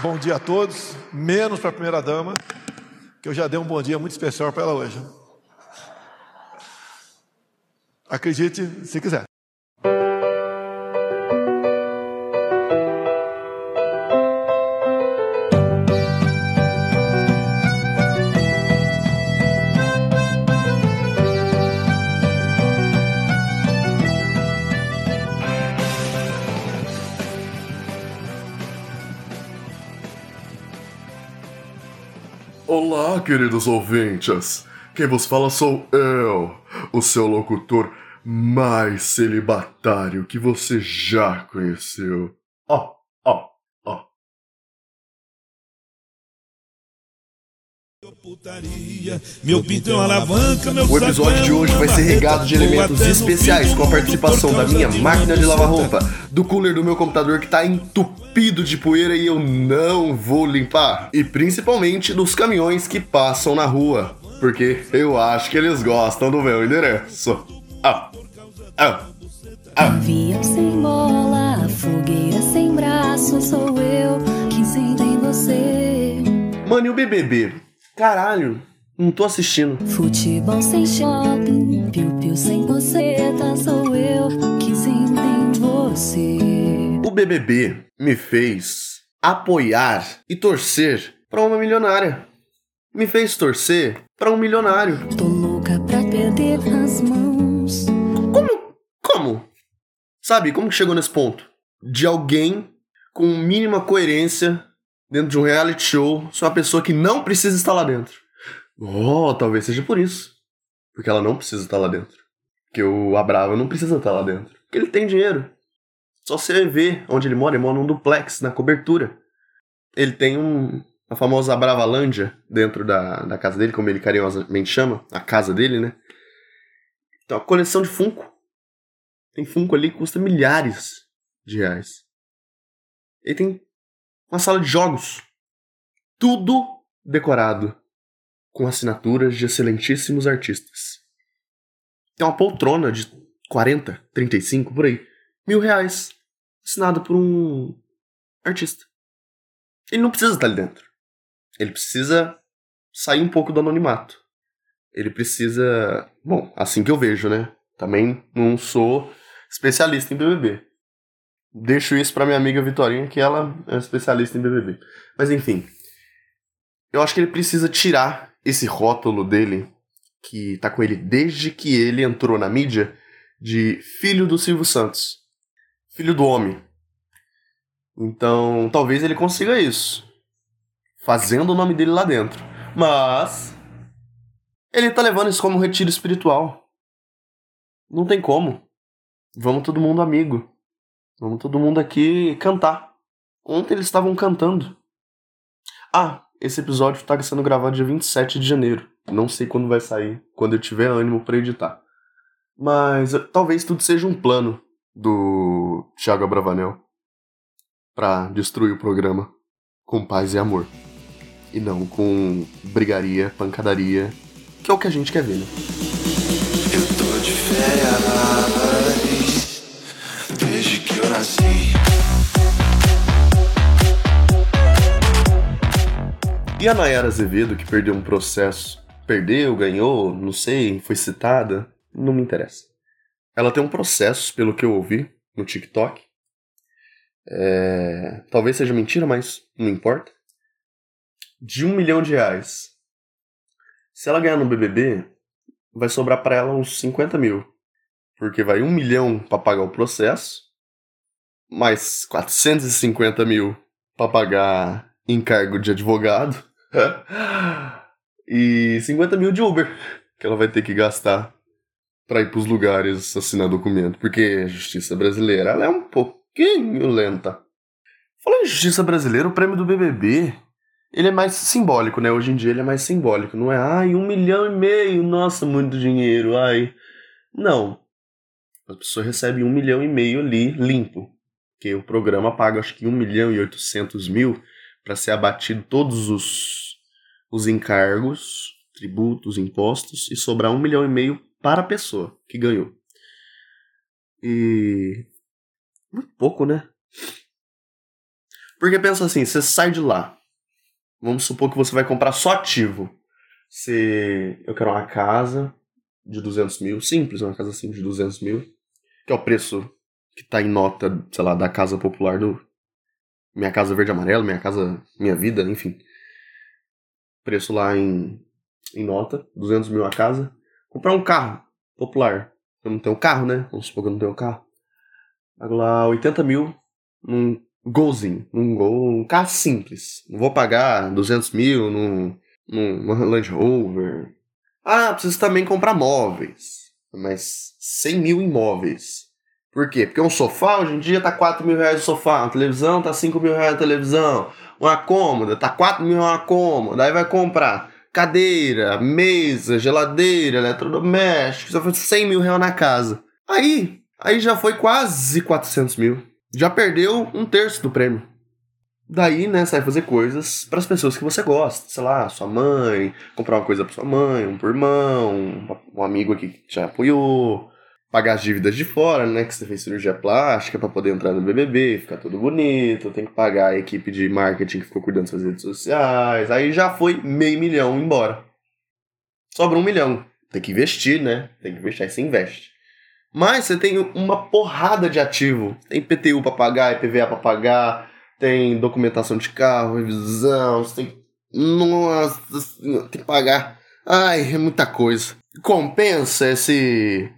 Bom dia a todos, menos para a primeira dama, que eu já dei um bom dia muito especial para ela hoje. Acredite se quiser. Queridos ouvintes. Quem vos fala sou eu, o seu locutor mais celibatário que você já conheceu. Ó, ó, ó. Meu pinto é uma alavanca, meu O episódio de hoje vai ser regado de elementos especiais com a participação da minha máquina de lavar roupa, do cooler do meu computador que tá entupido de poeira e eu não vou limpar, e principalmente dos caminhões que passam na rua, porque eu acho que eles gostam do meu endereço. Ah, ah, ah. Avião sem bola, fogueira sem braço, sou eu que sinto em você. Mano, e o BBB? Caralho, não tô assistindo. Futebol sem shopping, piu-piu sem boceta, sou eu que sinto em você. O BBB me fez apoiar e torcer pra uma milionária. Me fez torcer pra um milionário. Tô louca pra perder as mãos. Como? Como? Sabe, como que chegou nesse ponto? De alguém com mínima coerência dentro de um reality show ser uma pessoa que não precisa estar lá dentro. Oh, talvez seja por isso. Porque ela não precisa estar lá dentro. Porque o Abrava não precisa estar lá dentro. Porque ele tem dinheiro. Só você ver onde ele mora, ele mora num duplex, na cobertura. Ele tem um, a famosa Bravalândia dentro da, da casa dele, como ele carinhosamente chama, a casa dele, né? Então, a coleção de Funko. Tem Funko ali que custa milhares de reais. Ele tem uma sala de jogos. Tudo decorado com assinaturas de excelentíssimos artistas. Tem uma poltrona de 40, 35, por aí. Mil reais. Assinada por um artista. Ele não precisa estar ali dentro. Ele precisa sair um pouco do anonimato. Ele precisa. Bom, assim que eu vejo, né? Também não sou especialista em BBB. Deixo isso pra minha amiga Vitorinha, que ela é especialista em BBB. Mas enfim. Eu acho que ele precisa tirar esse rótulo dele, que tá com ele desde que ele entrou na mídia, de filho do Silvio Santos. Filho do homem. Então, talvez ele consiga isso. Fazendo o nome dele lá dentro. Mas. Ele tá levando isso como um retiro espiritual. Não tem como. Vamos todo mundo amigo. Vamos todo mundo aqui cantar. Ontem eles estavam cantando. Ah, esse episódio tá sendo gravado dia 27 de janeiro. Não sei quando vai sair, quando eu tiver ânimo para editar. Mas talvez tudo seja um plano do Thiago Abravanel para destruir o programa com paz e amor. E não com brigaria, pancadaria, que é o que a gente quer ver, né? Eu tô de férias desde que eu nasci. E a Nayara Azevedo, que perdeu um processo, perdeu, ganhou, não sei, foi citada, não me interessa. Ela tem um processo, pelo que eu ouvi, no TikTok. É... Talvez seja mentira, mas não importa. De um milhão de reais. Se ela ganhar no BBB, vai sobrar para ela uns 50 mil. Porque vai um milhão para pagar o processo, mais 450 mil para pagar encargo de advogado e 50 mil de Uber que ela vai ter que gastar para ir para os lugares assinar documento. Porque a justiça brasileira ela é um pouquinho lenta. Falando em justiça brasileira, o prêmio do BBB ele é mais simbólico, né? Hoje em dia ele é mais simbólico. Não é, ai, um milhão e meio, nossa, muito dinheiro, ai. Não. A pessoa recebe um milhão e meio ali, limpo. Porque o programa paga, acho que um milhão e oitocentos mil para ser abatido todos os, os encargos, tributos, impostos, e sobrar um milhão e meio para a pessoa que ganhou. E. Muito pouco, né? Porque pensa assim, você sai de lá. Vamos supor que você vai comprar só ativo. Você, eu quero uma casa de 200 mil, simples, uma casa simples de 200 mil, que é o preço que tá em nota, sei lá, da casa popular do Minha Casa Verde e Minha Casa Minha Vida, enfim. Preço lá em, em nota, 200 mil a casa. Comprar um carro popular. Eu não tenho carro, né? Vamos supor que eu não tenho carro. Pago lá 80 mil num golzinho, num gol, um carro simples. Não vou pagar 200 mil num, num Land Rover. Ah, preciso também comprar móveis. Mas 100 mil em móveis. Por quê? Porque um sofá hoje em dia tá 4 mil reais o sofá, uma televisão tá 5 mil reais a televisão, uma cômoda tá 4 mil uma cômoda, aí vai comprar cadeira, mesa, geladeira, eletrodoméstico, só foi 100 mil reais na casa. Aí, aí já foi quase 400 mil. Já perdeu um terço do prêmio. Daí, né, sai fazer coisas para as pessoas que você gosta. Sei lá, sua mãe, comprar uma coisa para sua mãe, um por irmão, um amigo aqui que te apoiou, pagar as dívidas de fora, né, que você fez cirurgia plástica para poder entrar no BBB, ficar tudo bonito, tem que pagar a equipe de marketing que ficou cuidando das suas redes sociais. Aí já foi meio milhão embora. Sobra um milhão. Tem que investir, né? Tem que investir, aí você investe. Mas você tem uma porrada de ativo. Tem PTU para pagar, IPVA para pagar, tem documentação de carro, revisão, você tem. Nossa, tem que pagar. Ai, é muita coisa. Compensa esse,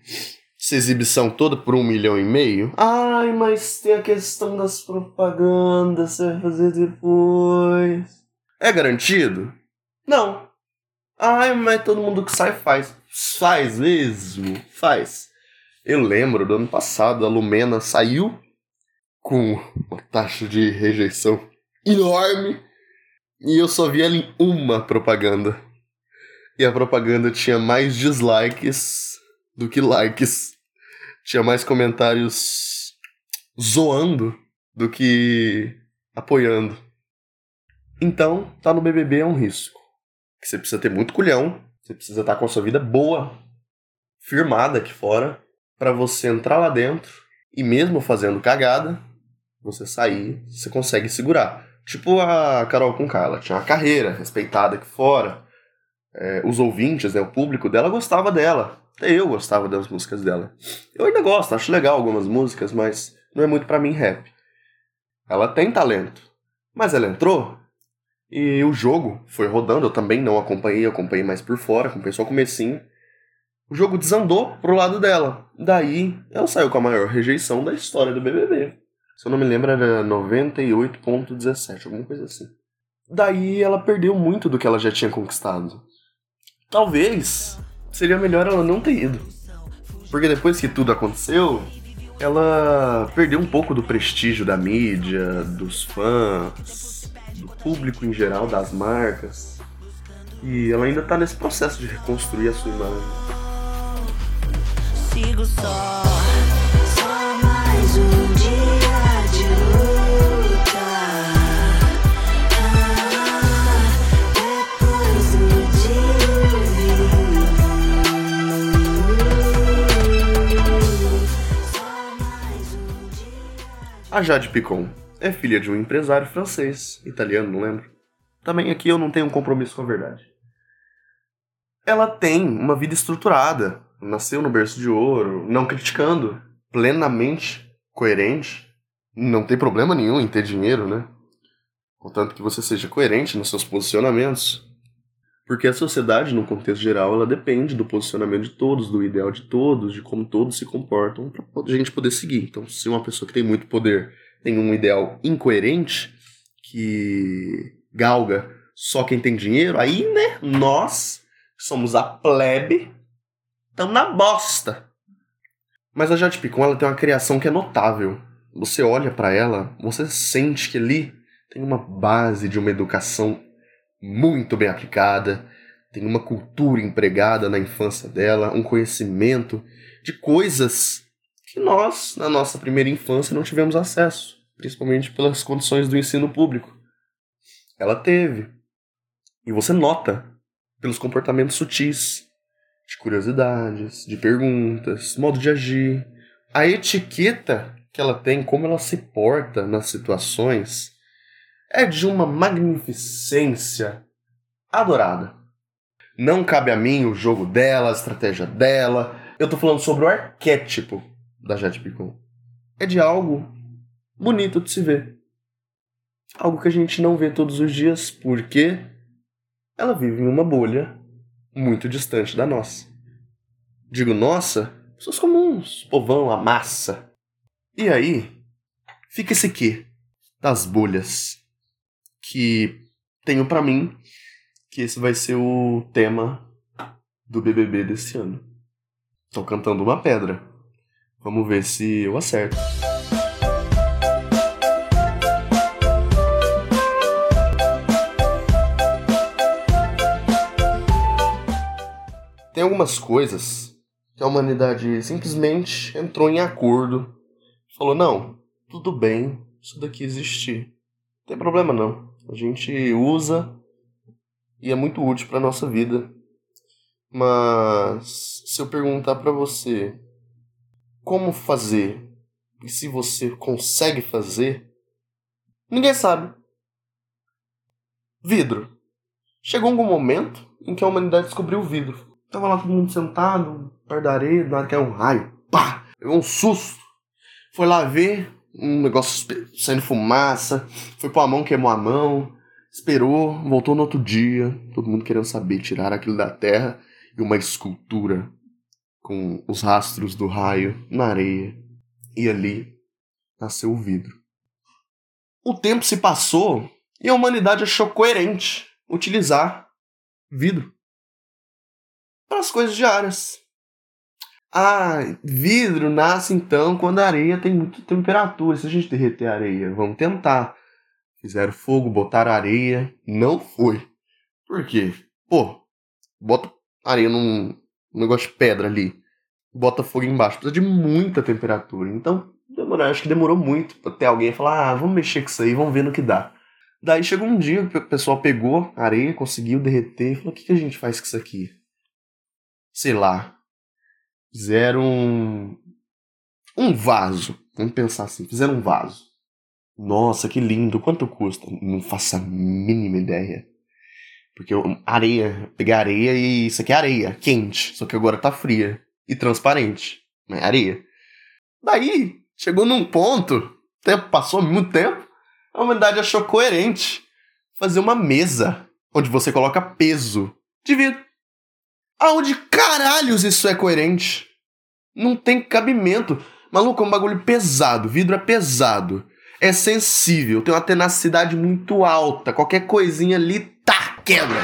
essa exibição toda por um milhão e meio? Ai, mas tem a questão das propagandas, você vai fazer depois. É garantido? Não. Ai, mas todo mundo que sai faz. Faz mesmo? Faz. Eu lembro do ano passado, a Lumena saiu com uma taxa de rejeição enorme e eu só vi ela em uma propaganda. E a propaganda tinha mais dislikes do que likes. Tinha mais comentários zoando do que apoiando. Então, tá no BBB é um risco. Que você precisa ter muito culhão, você precisa estar com a sua vida boa, firmada aqui fora, para você entrar lá dentro e mesmo fazendo cagada, você sair, você consegue segurar. Tipo a Carol com ela tinha uma carreira respeitada aqui fora. É, os ouvintes, né, o público dela gostava dela. Até eu gostava das músicas dela. Eu ainda gosto, acho legal algumas músicas, mas não é muito para mim rap. Ela tem talento, mas ela entrou e o jogo foi rodando. Eu também não acompanhei, acompanhei mais por fora, acompanhei só o comecinho. O jogo desandou pro lado dela. Daí, ela saiu com a maior rejeição da história do BBB. Se eu não me lembro, era 98.17, alguma coisa assim. Daí ela perdeu muito do que ela já tinha conquistado. Talvez seria melhor ela não ter ido. Porque depois que tudo aconteceu, ela perdeu um pouco do prestígio da mídia, dos fãs, do público em geral, das marcas. E ela ainda tá nesse processo de reconstruir a sua imagem. Sigo só, A Jade Picon é filha de um empresário francês, italiano, não lembro. Também aqui eu não tenho um compromisso com a verdade. Ela tem uma vida estruturada, nasceu no berço de ouro, não criticando, plenamente coerente. Não tem problema nenhum em ter dinheiro, né? Contanto que você seja coerente nos seus posicionamentos. Porque a sociedade, no contexto geral, ela depende do posicionamento de todos, do ideal de todos, de como todos se comportam, para a gente poder seguir. Então, se uma pessoa que tem muito poder tem um ideal incoerente, que galga só quem tem dinheiro, aí, né, nós, somos a plebe, estamos na bosta. Mas a Jade Picon, ela tem uma criação que é notável. Você olha para ela, você sente que ali tem uma base de uma educação muito bem aplicada, tem uma cultura empregada na infância dela, um conhecimento de coisas que nós, na nossa primeira infância, não tivemos acesso, principalmente pelas condições do ensino público. Ela teve. E você nota pelos comportamentos sutis, de curiosidades, de perguntas, modo de agir, a etiqueta que ela tem, como ela se porta nas situações, é de uma magnificência adorada. Não cabe a mim o jogo dela, a estratégia dela. Eu tô falando sobre o arquétipo da Jade Picon. É de algo bonito de se ver. Algo que a gente não vê todos os dias porque ela vive em uma bolha muito distante da nossa. Digo nossa, pessoas comuns, povão, a massa. E aí, fica esse quê das bolhas que tenho pra mim que esse vai ser o tema do BBB desse ano. Tô cantando uma pedra. Vamos ver se eu acerto. Tem algumas coisas que a humanidade simplesmente entrou em acordo. Falou: não, tudo bem, isso daqui existir. Não tem problema não. A gente usa e é muito útil para nossa vida. Mas se eu perguntar para você como fazer e se você consegue fazer, ninguém sabe. Vidro. Chegou algum momento em que a humanidade descobriu o vidro. Tava lá todo mundo sentado, perto da areia, do nada caiu um raio. Pá! Pegou um susto. Foi lá ver, um negócio saindo fumaça. Foi pôr a mão, queimou a mão. Esperou, voltou no outro dia. Todo mundo querendo saber tirar aquilo da terra. E uma escultura com os rastros do raio na areia. E ali nasceu o vidro. O tempo se passou e a humanidade achou coerente utilizar vidro para as coisas diárias. Ah, vidro nasce então quando a areia tem muita temperatura. Se a gente derreter a areia, vamos tentar. Fizeram fogo, botaram areia, não foi. Por quê? Pô, bota areia num, negócio de pedra ali, bota fogo embaixo, precisa de muita temperatura. Então, demorou, acho que demorou muito ter alguém falar: ah, vamos mexer com isso aí, vamos ver no que dá. Daí chegou um dia o pessoal pegou a areia, conseguiu derreter falou: o que, que a gente faz com isso aqui? sei lá, fizeram um, um vaso. Vamos pensar assim, fizeram um vaso. Nossa, que lindo. Quanto custa? Não faço a mínima ideia. Porque eu, areia, pegar areia e isso aqui é areia, quente, só que agora tá fria e transparente. Mas é areia. Daí, chegou num ponto, tempo passou muito tempo, a humanidade achou coerente fazer uma mesa onde você coloca peso de vidro. Aonde caralhos isso é coerente? Não tem cabimento. Maluco, é um bagulho pesado. Vidro é pesado. É sensível. Tem uma tenacidade muito alta. Qualquer coisinha ali, tá, quebra.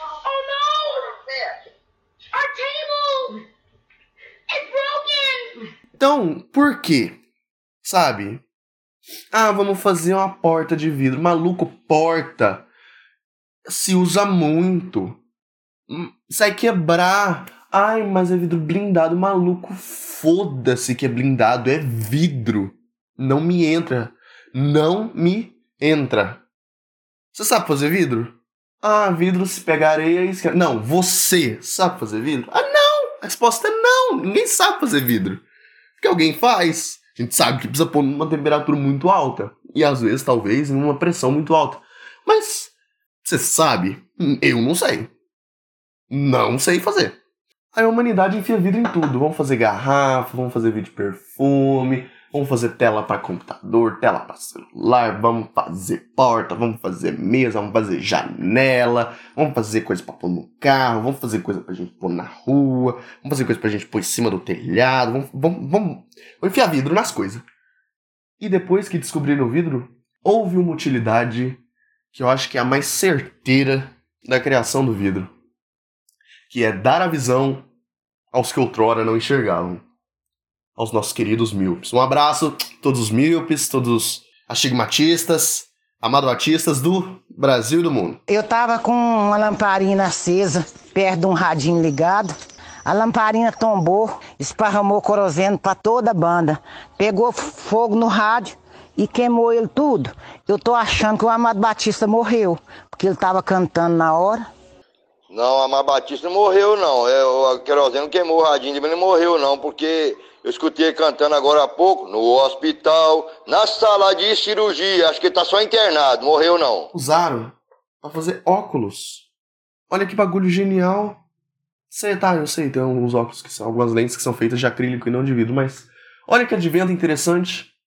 Oh no! Our table! It's broken! Então, por quê? Sabe? Ah, vamos fazer uma porta de vidro. Maluco, porta se usa muito. Hum, Sai quebrar. Ai, mas é vidro blindado. Maluco, foda-se que é blindado. É vidro. Não me entra. Não me entra. Você sabe fazer vidro? Ah, vidro se pegar areia e esquece. Não, você sabe fazer vidro? Ah, não! A resposta é não. Ninguém sabe fazer vidro. Que alguém faz. A gente sabe que precisa pôr numa temperatura muito alta. E às vezes, talvez, em uma pressão muito alta. Mas, você sabe? Eu não sei. Não sei fazer. Aí a humanidade enfia vidro em tudo. Vamos fazer garrafa, vamos fazer vídeo de perfume, vamos fazer tela para computador, tela para celular, vamos fazer porta, vamos fazer mesa, vamos fazer janela, vamos fazer coisa para pôr no carro, vamos fazer coisa pra gente pôr na rua, vamos fazer coisa pra gente pôr em cima do telhado, vamos, vamos, vamos enfiar vidro nas coisas. E depois que descobriram o vidro, houve uma utilidade que eu acho que é a mais certeira da criação do vidro, que é dar a visão aos que outrora não enxergavam, aos nossos queridos míopes. Um abraço todos os míopes, todos os astigmatistas, amadoatistas do Brasil e do mundo. Eu tava com uma lamparina acesa, perto de um radinho ligado. A lamparina tombou, esparramou querosene pra toda a banda. Pegou fogo no rádio e queimou ele tudo. Eu tô achando que o Amado Batista morreu, porque ele tava cantando na hora. Não, a Amar Batista não morreu, não. É, o querosene queimou o radinho dele, mas ele não morreu, não, porque eu escutei ele cantando agora há pouco, no hospital, na sala de cirurgia. Acho que ele tá só internado, morreu não. Usaram pra fazer óculos. Olha que bagulho genial. Sei, tá, eu sei, tem alguns óculos que são, algumas lentes que são feitas de acrílico e não de vidro, mas olha que advento interessante.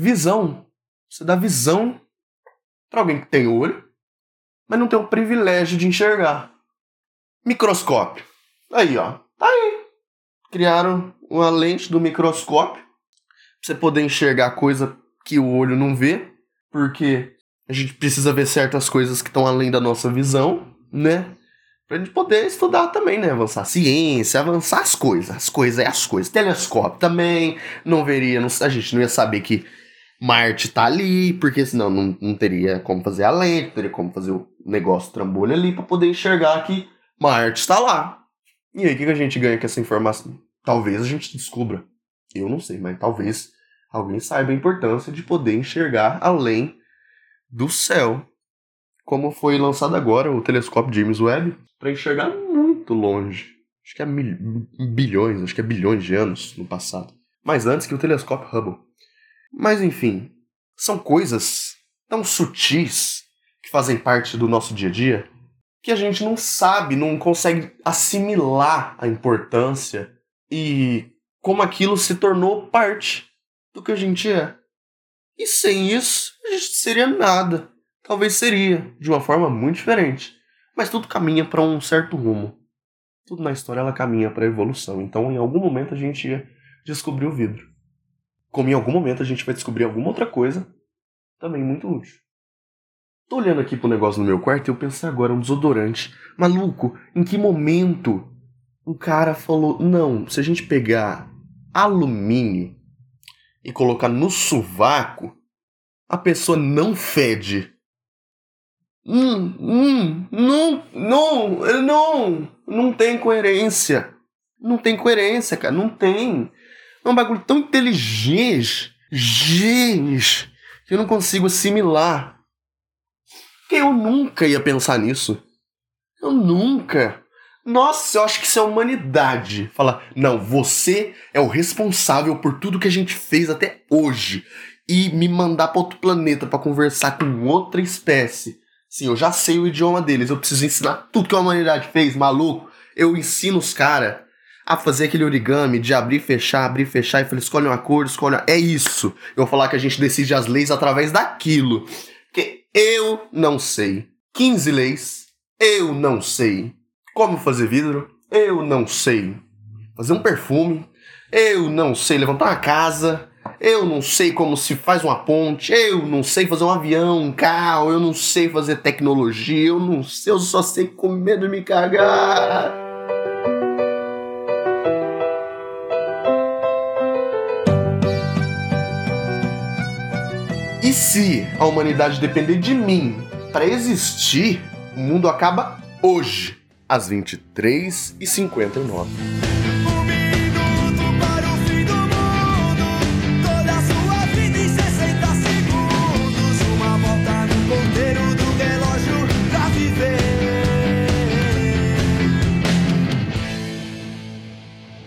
Visão. Você dá visão pra alguém que tem olho, mas não tem o privilégio de enxergar. Microscópio. Aí, ó. Tá aí. Criaram uma lente do microscópio pra você poder enxergar coisa que o olho não vê, porque a gente precisa ver certas coisas que estão além da nossa visão, né? Pra gente poder estudar também, né? Avançar a ciência, avançar as coisas. As coisas é as coisas. Telescópio também. Não veria, não- a gente não ia saber que Marte tá ali, porque senão não, não teria como fazer a lente, teria como fazer o negócio trambolho ali pra poder enxergar que Marte está lá. E aí, o que, que a gente ganha com essa informação? Talvez a gente descubra. Eu não sei, mas talvez alguém saiba a importância de poder enxergar além do céu. Como foi lançado agora o telescópio James Webb para enxergar muito longe. Acho que é bilhões, acho que é bilhões de anos no passado. Mas antes que o telescópio Hubble. Mas enfim, são coisas tão sutis que fazem parte do nosso dia a dia que a gente não sabe, não consegue assimilar a importância e como aquilo se tornou parte do que a gente é. E sem isso, a gente seria nada. Talvez seria, de uma forma muito diferente. Mas tudo caminha para um certo rumo. Tudo na história ela caminha para evolução. Então, em algum momento a gente ia descobrir o vidro. Como em algum momento a gente vai descobrir alguma outra coisa também muito útil. Tô olhando aqui pro negócio no meu quarto e eu pensei agora, um desodorante. Maluco, em que momento um cara falou: não, se a gente pegar alumínio e colocar no sovaco, a pessoa não fede. Hum, hum, não, não, não, não tem coerência. Não tem coerência, cara, não tem. É um bagulho tão inteligente, gente, que eu não consigo assimilar. Porque eu nunca ia pensar nisso. Eu nunca. Nossa, eu acho que isso é humanidade. Falar, não, você é o responsável por tudo que a gente fez até hoje. E me mandar para outro planeta para conversar com outra espécie. Sim, eu já sei o idioma deles. Eu preciso ensinar tudo que a humanidade fez, maluco. Eu ensino os caras a fazer aquele origami de abrir, fechar, abrir, fechar. E falei, escolhe uma cor, escolhe uma... É isso. Eu vou falar que a gente decide as leis através daquilo. Porque eu não sei. 15 leis, eu não sei. Como fazer vidro, eu não sei. Fazer um perfume, eu não sei. Levantar uma casa, eu não sei como se faz uma ponte, eu não sei fazer um avião, um carro, eu não sei fazer tecnologia, eu não sei, eu só sei com medo de me cagar. E se a humanidade depender de mim para existir, o mundo acaba hoje, às 23h59.